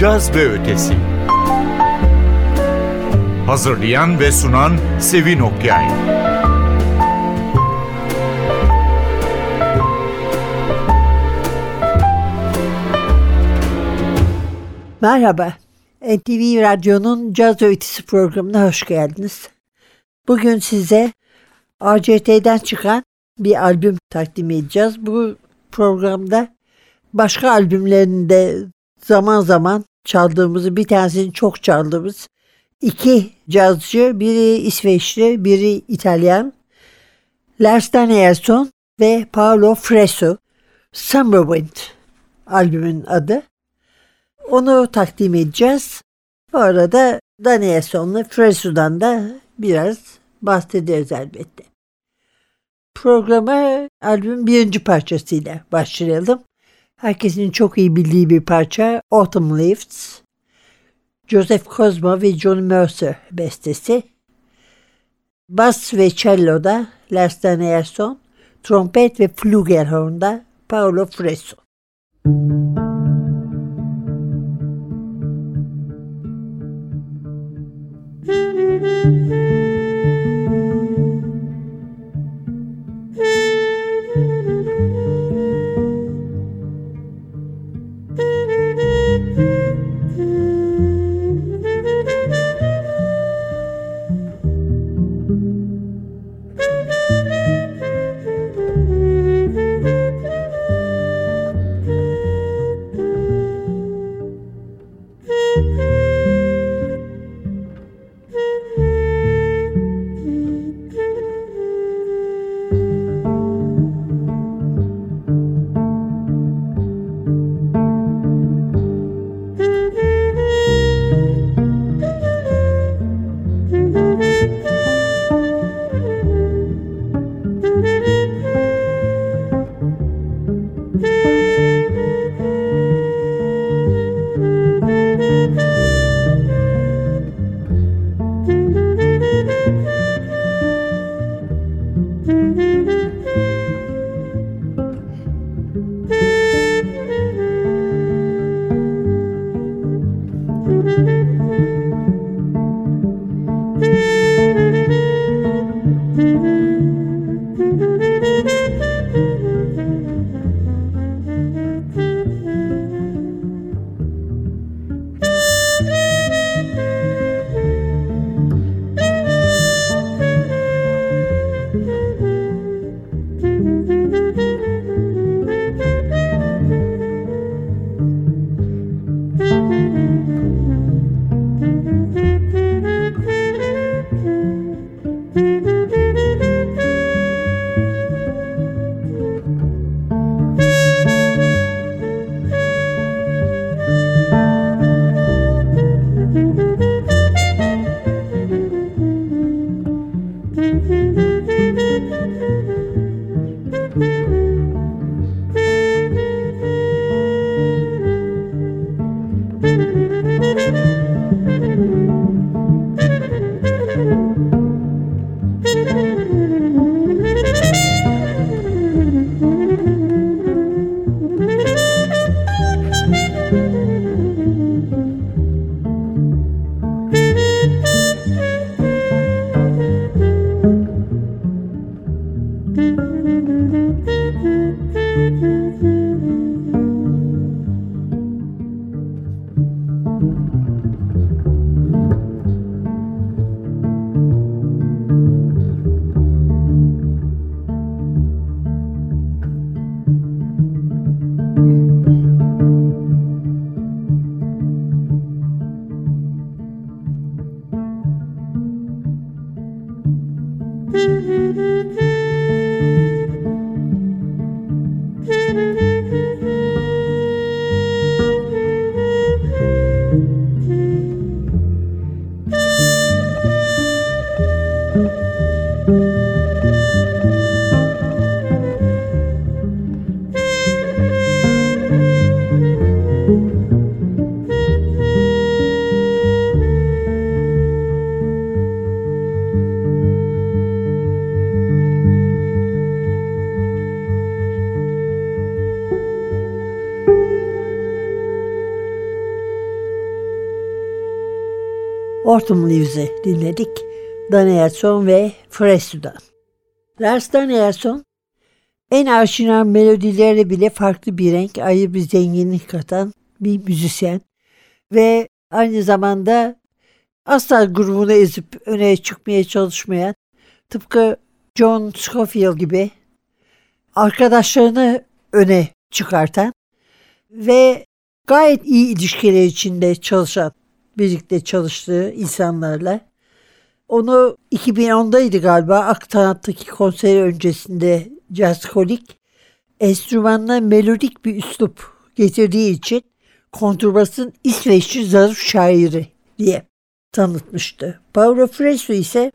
Caz ve Ötesi Hazırlayan ve sunan Sevin Okyay Merhaba, NTV Radyo'nun Caz Ötesi programına hoş geldiniz. Bugün size ACT'den çıkan bir albüm takdim edeceğiz. Bu programda başka albümlerinde zaman zaman çaldığımızı, bir tanesini çok çaldığımız iki cazcı, biri İsveçli, biri İtalyan, Lars Danielsson ve Paolo Fresu, Summerwind albümün adı. Onu takdim edeceğiz. Bu arada Danielson'la Fresu'dan da biraz bahsederiz elbette. Programa albümün birinci parçasıyla başlayalım. Herkesin çok iyi bildiği bir parça Autumn Leaves. Joseph Cosmo ve John Mercer bestesi. Bas ve cello'da Lars Danielsson, trompet ve flugelhorn'da Paolo Fresu. Müzik Thank you. Autumn Leaves'i dinledik. Danielson ve Fresu'dan. Lars Danielson en aşina melodilerle bile farklı bir renk, ayrı bir zenginlik katan bir müzisyen ve aynı zamanda asla grubunu ezip öne çıkmaya çalışmayan tıpkı John Scofield gibi arkadaşlarını öne çıkartan ve gayet iyi ilişkiler içinde çalışan, birlikte çalıştığı insanlarla. Onu 2010'daydı galiba Aktanat'taki konseri öncesinde Jazzkolik enstrümanla melodik bir üslup getirdiği için kontrbasın İsveçli zarif şairi diye tanıtmıştı. Paolo Fresu ise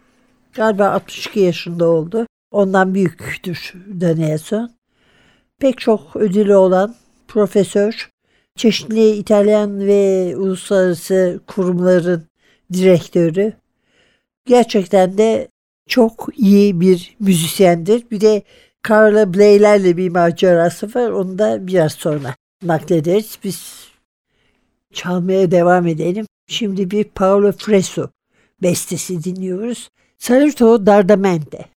galiba 62 yaşında oldu. Ondan büyüktür Danielson. Pek çok ödülü olan profesör, çeşitli İtalyan ve uluslararası kurumların direktörü. Gerçekten de çok iyi bir müzisyendir. Bir de Carla Bley'lerle bir macerası var. Onu da biraz sonra naklederiz. Biz çalmaya devam edelim. Şimdi bir Paolo Fresu bestesi dinliyoruz. Saluto Dardamente.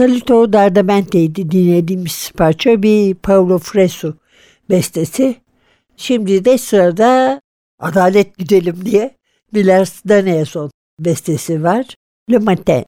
Salito Dardamente'ydi dinlediğimiz parça bir Paolo Fresu bestesi. Şimdi de sırada Adalet Gidelim diye Vilars Danielson bestesi var. Le Matin.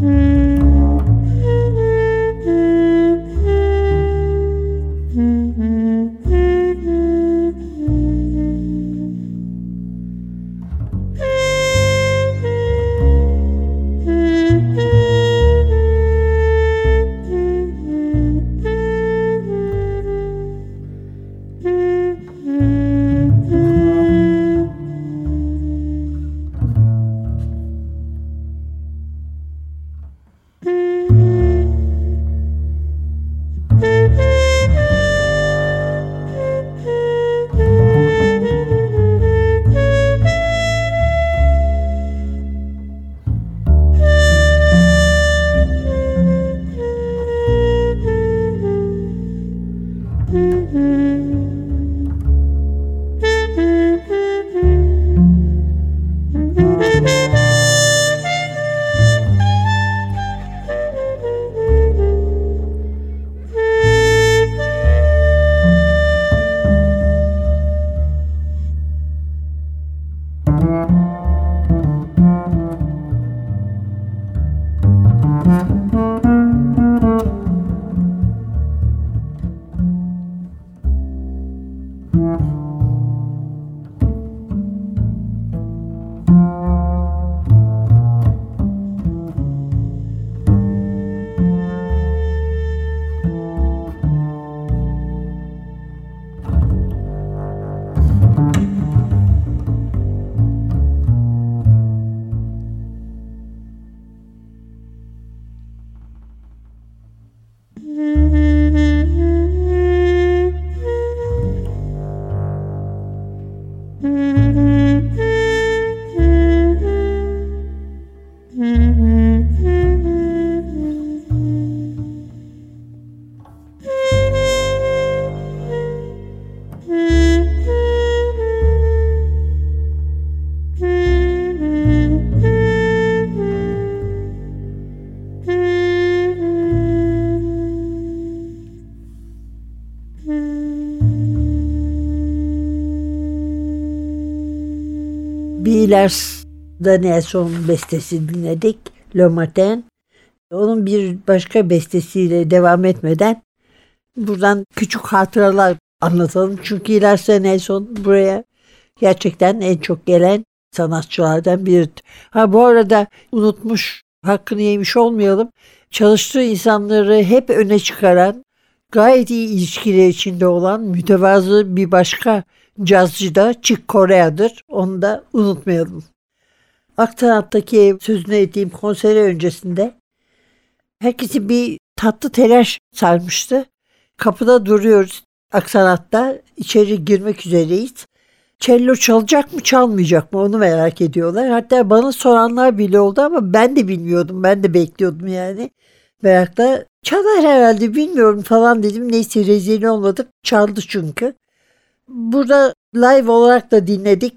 Mm. Billers Danielson bestesi dinledik. Le Matin. Onun bir başka bestesiyle devam etmeden buradan küçük hatıralar anlatalım. Çünkü İlers Danielson buraya gerçekten en çok gelen sanatçılardan biridir. Ha bu arada unutmuş, hakkını yemiş olmayalım. Çalıştığı insanları hep öne çıkaran, gayet iyi ilişkiler içinde olan mütevazı bir başka cazcı da Chick Corea'dır. Onu da unutmayalım. Aktarant'taki sözünü ettiğim konseri öncesinde herkesi bir tatlı telaş sarmıştı. Kapıda duruyoruz Aksanat'ta. içeri girmek üzereyiz. Cello çalacak mı çalmayacak mı onu merak ediyorlar. Hatta bana soranlar bile oldu ama ben de bilmiyordum. Ben de bekliyordum yani. Merakla çalar herhalde bilmiyorum falan dedim. Neyse rezil olmadık. Çaldı çünkü. Burada live olarak da dinledik.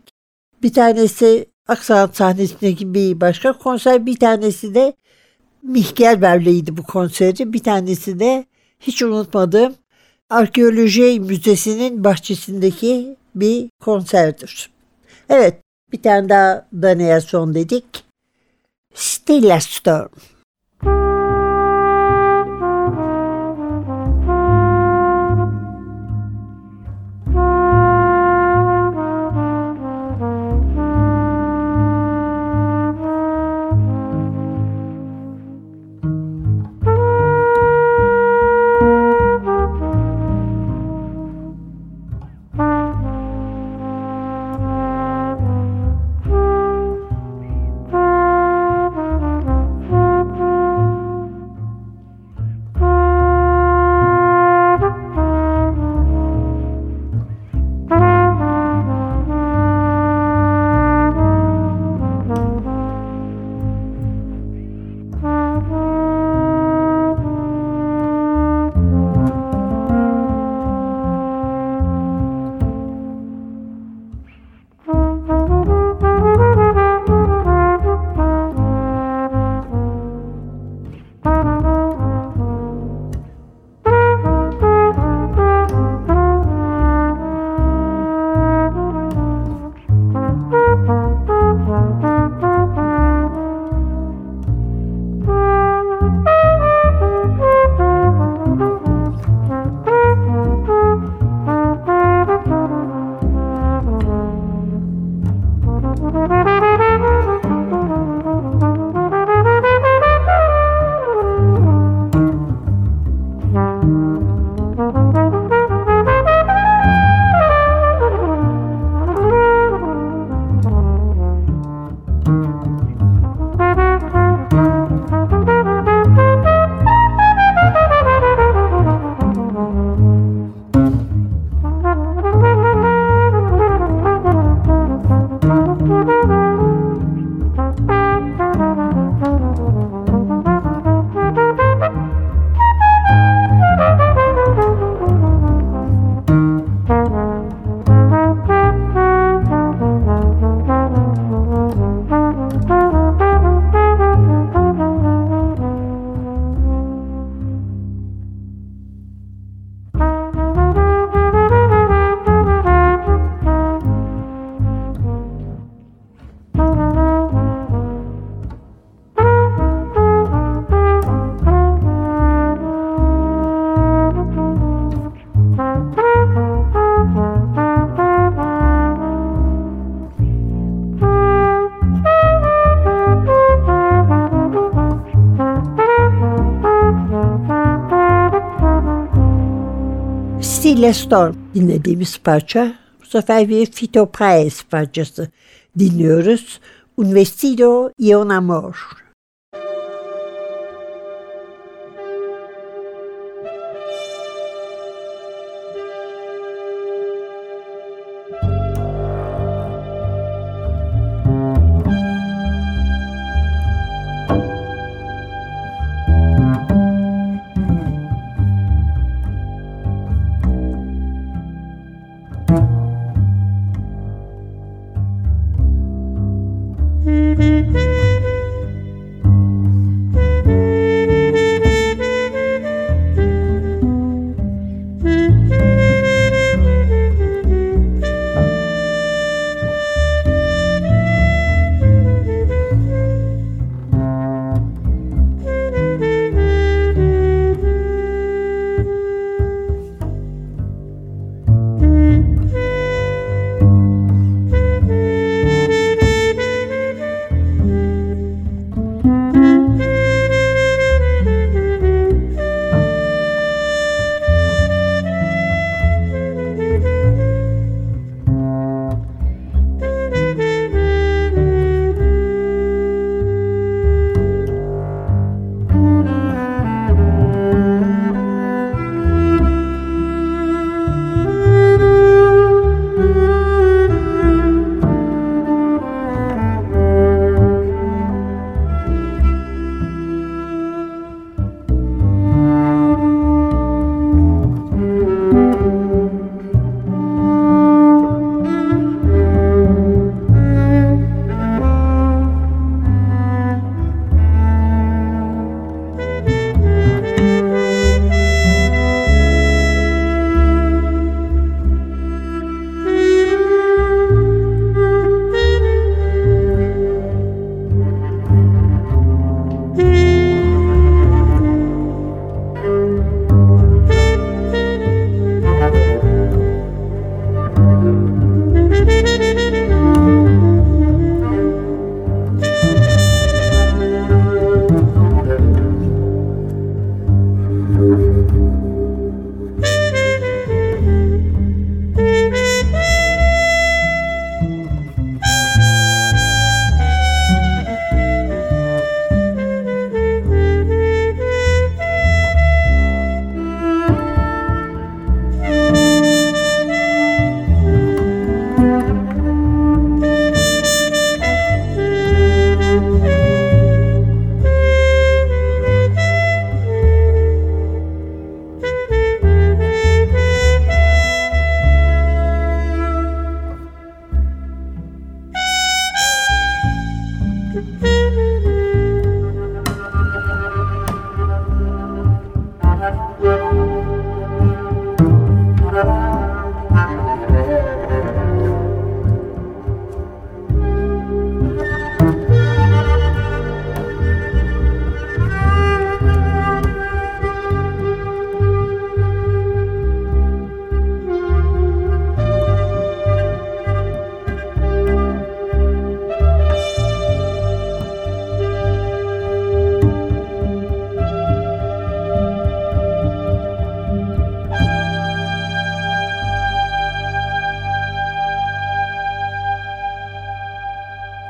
Bir tanesi Aksanat sahnesindeki bir başka konser. Bir tanesi de Mihgelber'leydi bu konseri. Bir tanesi de hiç unutmadığım Arkeoloji Müzesi'nin bahçesindeki bir konserdir. Evet bir tane daha Daniel Son dedik. Stella Storm. Stille Storm dinlediğimiz parça. Bu sefer bir Fito Paez parçası dinliyoruz. Un vestido y un amor.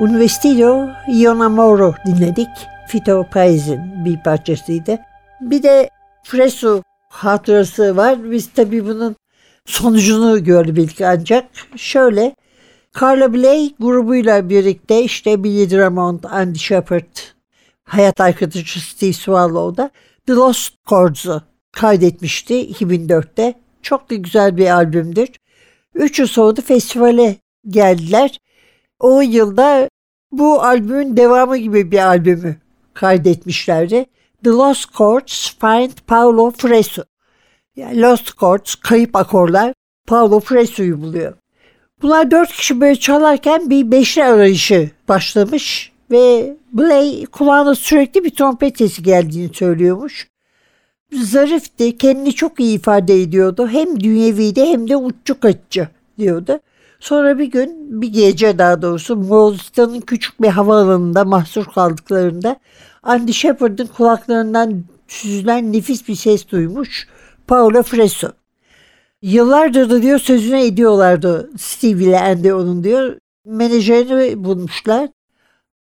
Un vestido Ionamoro dinledik. Fito Paez'in bir parçasıydı. Bir de Fresu hatırası var. Biz tabii bunun sonucunu görebildik ancak. Şöyle Carla Bley grubuyla birlikte işte Billy Drummond, Andy Shepard, hayat arkadaşı Steve Swallow'da The Lost Chords'u kaydetmişti 2004'te. Çok da güzel bir albümdür. Üç yıl sonra festivale geldiler. O yılda bu albümün devamı gibi bir albümü kaydetmişlerdi. The Lost Chords Find Paolo Fresu. Yani Lost Chords, kayıp akorlar Paolo Fresu'yu buluyor. Bunlar dört kişi böyle çalarken bir beşli arayışı başlamış ve Blay kulağına sürekli bir trompet sesi geldiğini söylüyormuş. Zarifti, kendini çok iyi ifade ediyordu. Hem dünyeviydi hem de uççu kaççı diyordu. Sonra bir gün, bir gece daha doğrusu Moğolistan'ın küçük bir havaalanında mahsur kaldıklarında Andy Shepard'ın kulaklarından süzülen nefis bir ses duymuş. Paolo Freso. Yıllardır da diyor sözüne ediyorlardı Steve ile Andy onun diyor. Menajerini bulmuşlar.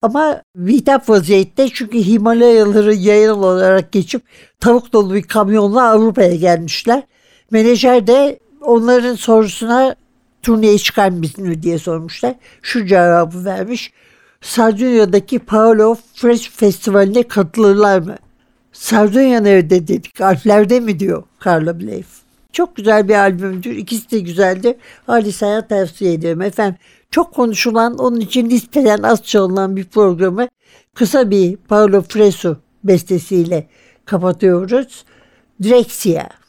Ama vitap vaziyette çünkü Himalayaları yayın olarak geçip tavuk dolu bir kamyonla Avrupa'ya gelmişler. Menajer de onların sorusuna turneye çıkar mısın diye sormuşlar. Şu cevabı vermiş. Sardunya'daki Paolo Fresh Festivali'ne katılırlar mı? Sardunya nerede dedik. Alplerde mi diyor Carla Bley. Çok güzel bir albümdür. İkisi de güzeldi. Halis Hayat tavsiye ediyorum. Efendim çok konuşulan, onun için listeden az çalınan bir programı kısa bir Paolo Fresu bestesiyle kapatıyoruz. Drexia.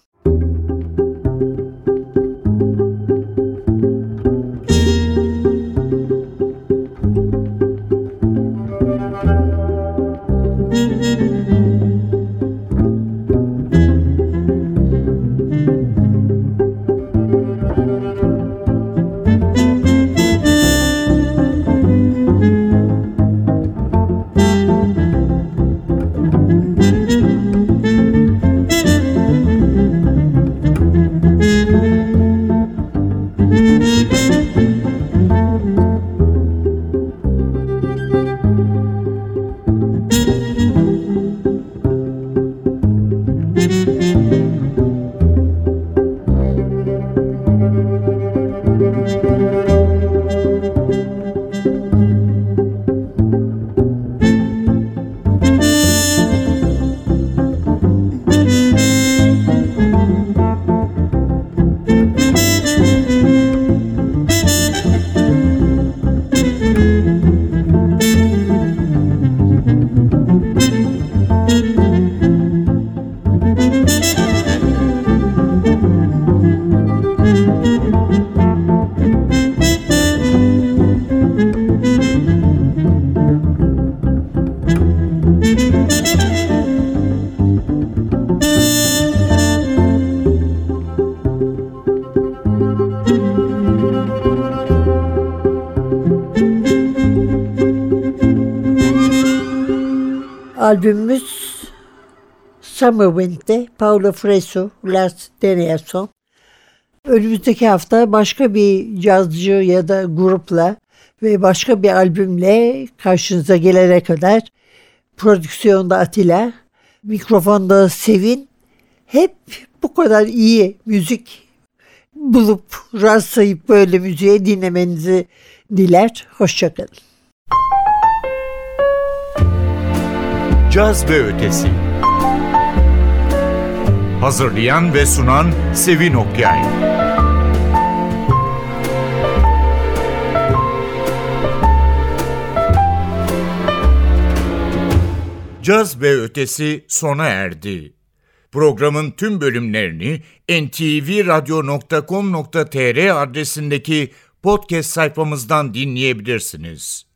Albümümüz Summerwind'de Paolo Fresu, Lars Danielson. Önümüzdeki hafta başka bir cazcı ya da grupla ve başka bir albümle karşınıza gelene kadar prodüksiyonda Atilla, mikrofonda Sevin hep bu kadar iyi müzik bulup rastlayıp böyle müziğe dinlemenizi diler. Hoşçakalın. Caz ve Ötesi Hazırlayan ve sunan Sevin Okyay Caz ve Ötesi sona erdi. Programın tüm bölümlerini ntvradio.com.tr adresindeki podcast sayfamızdan dinleyebilirsiniz.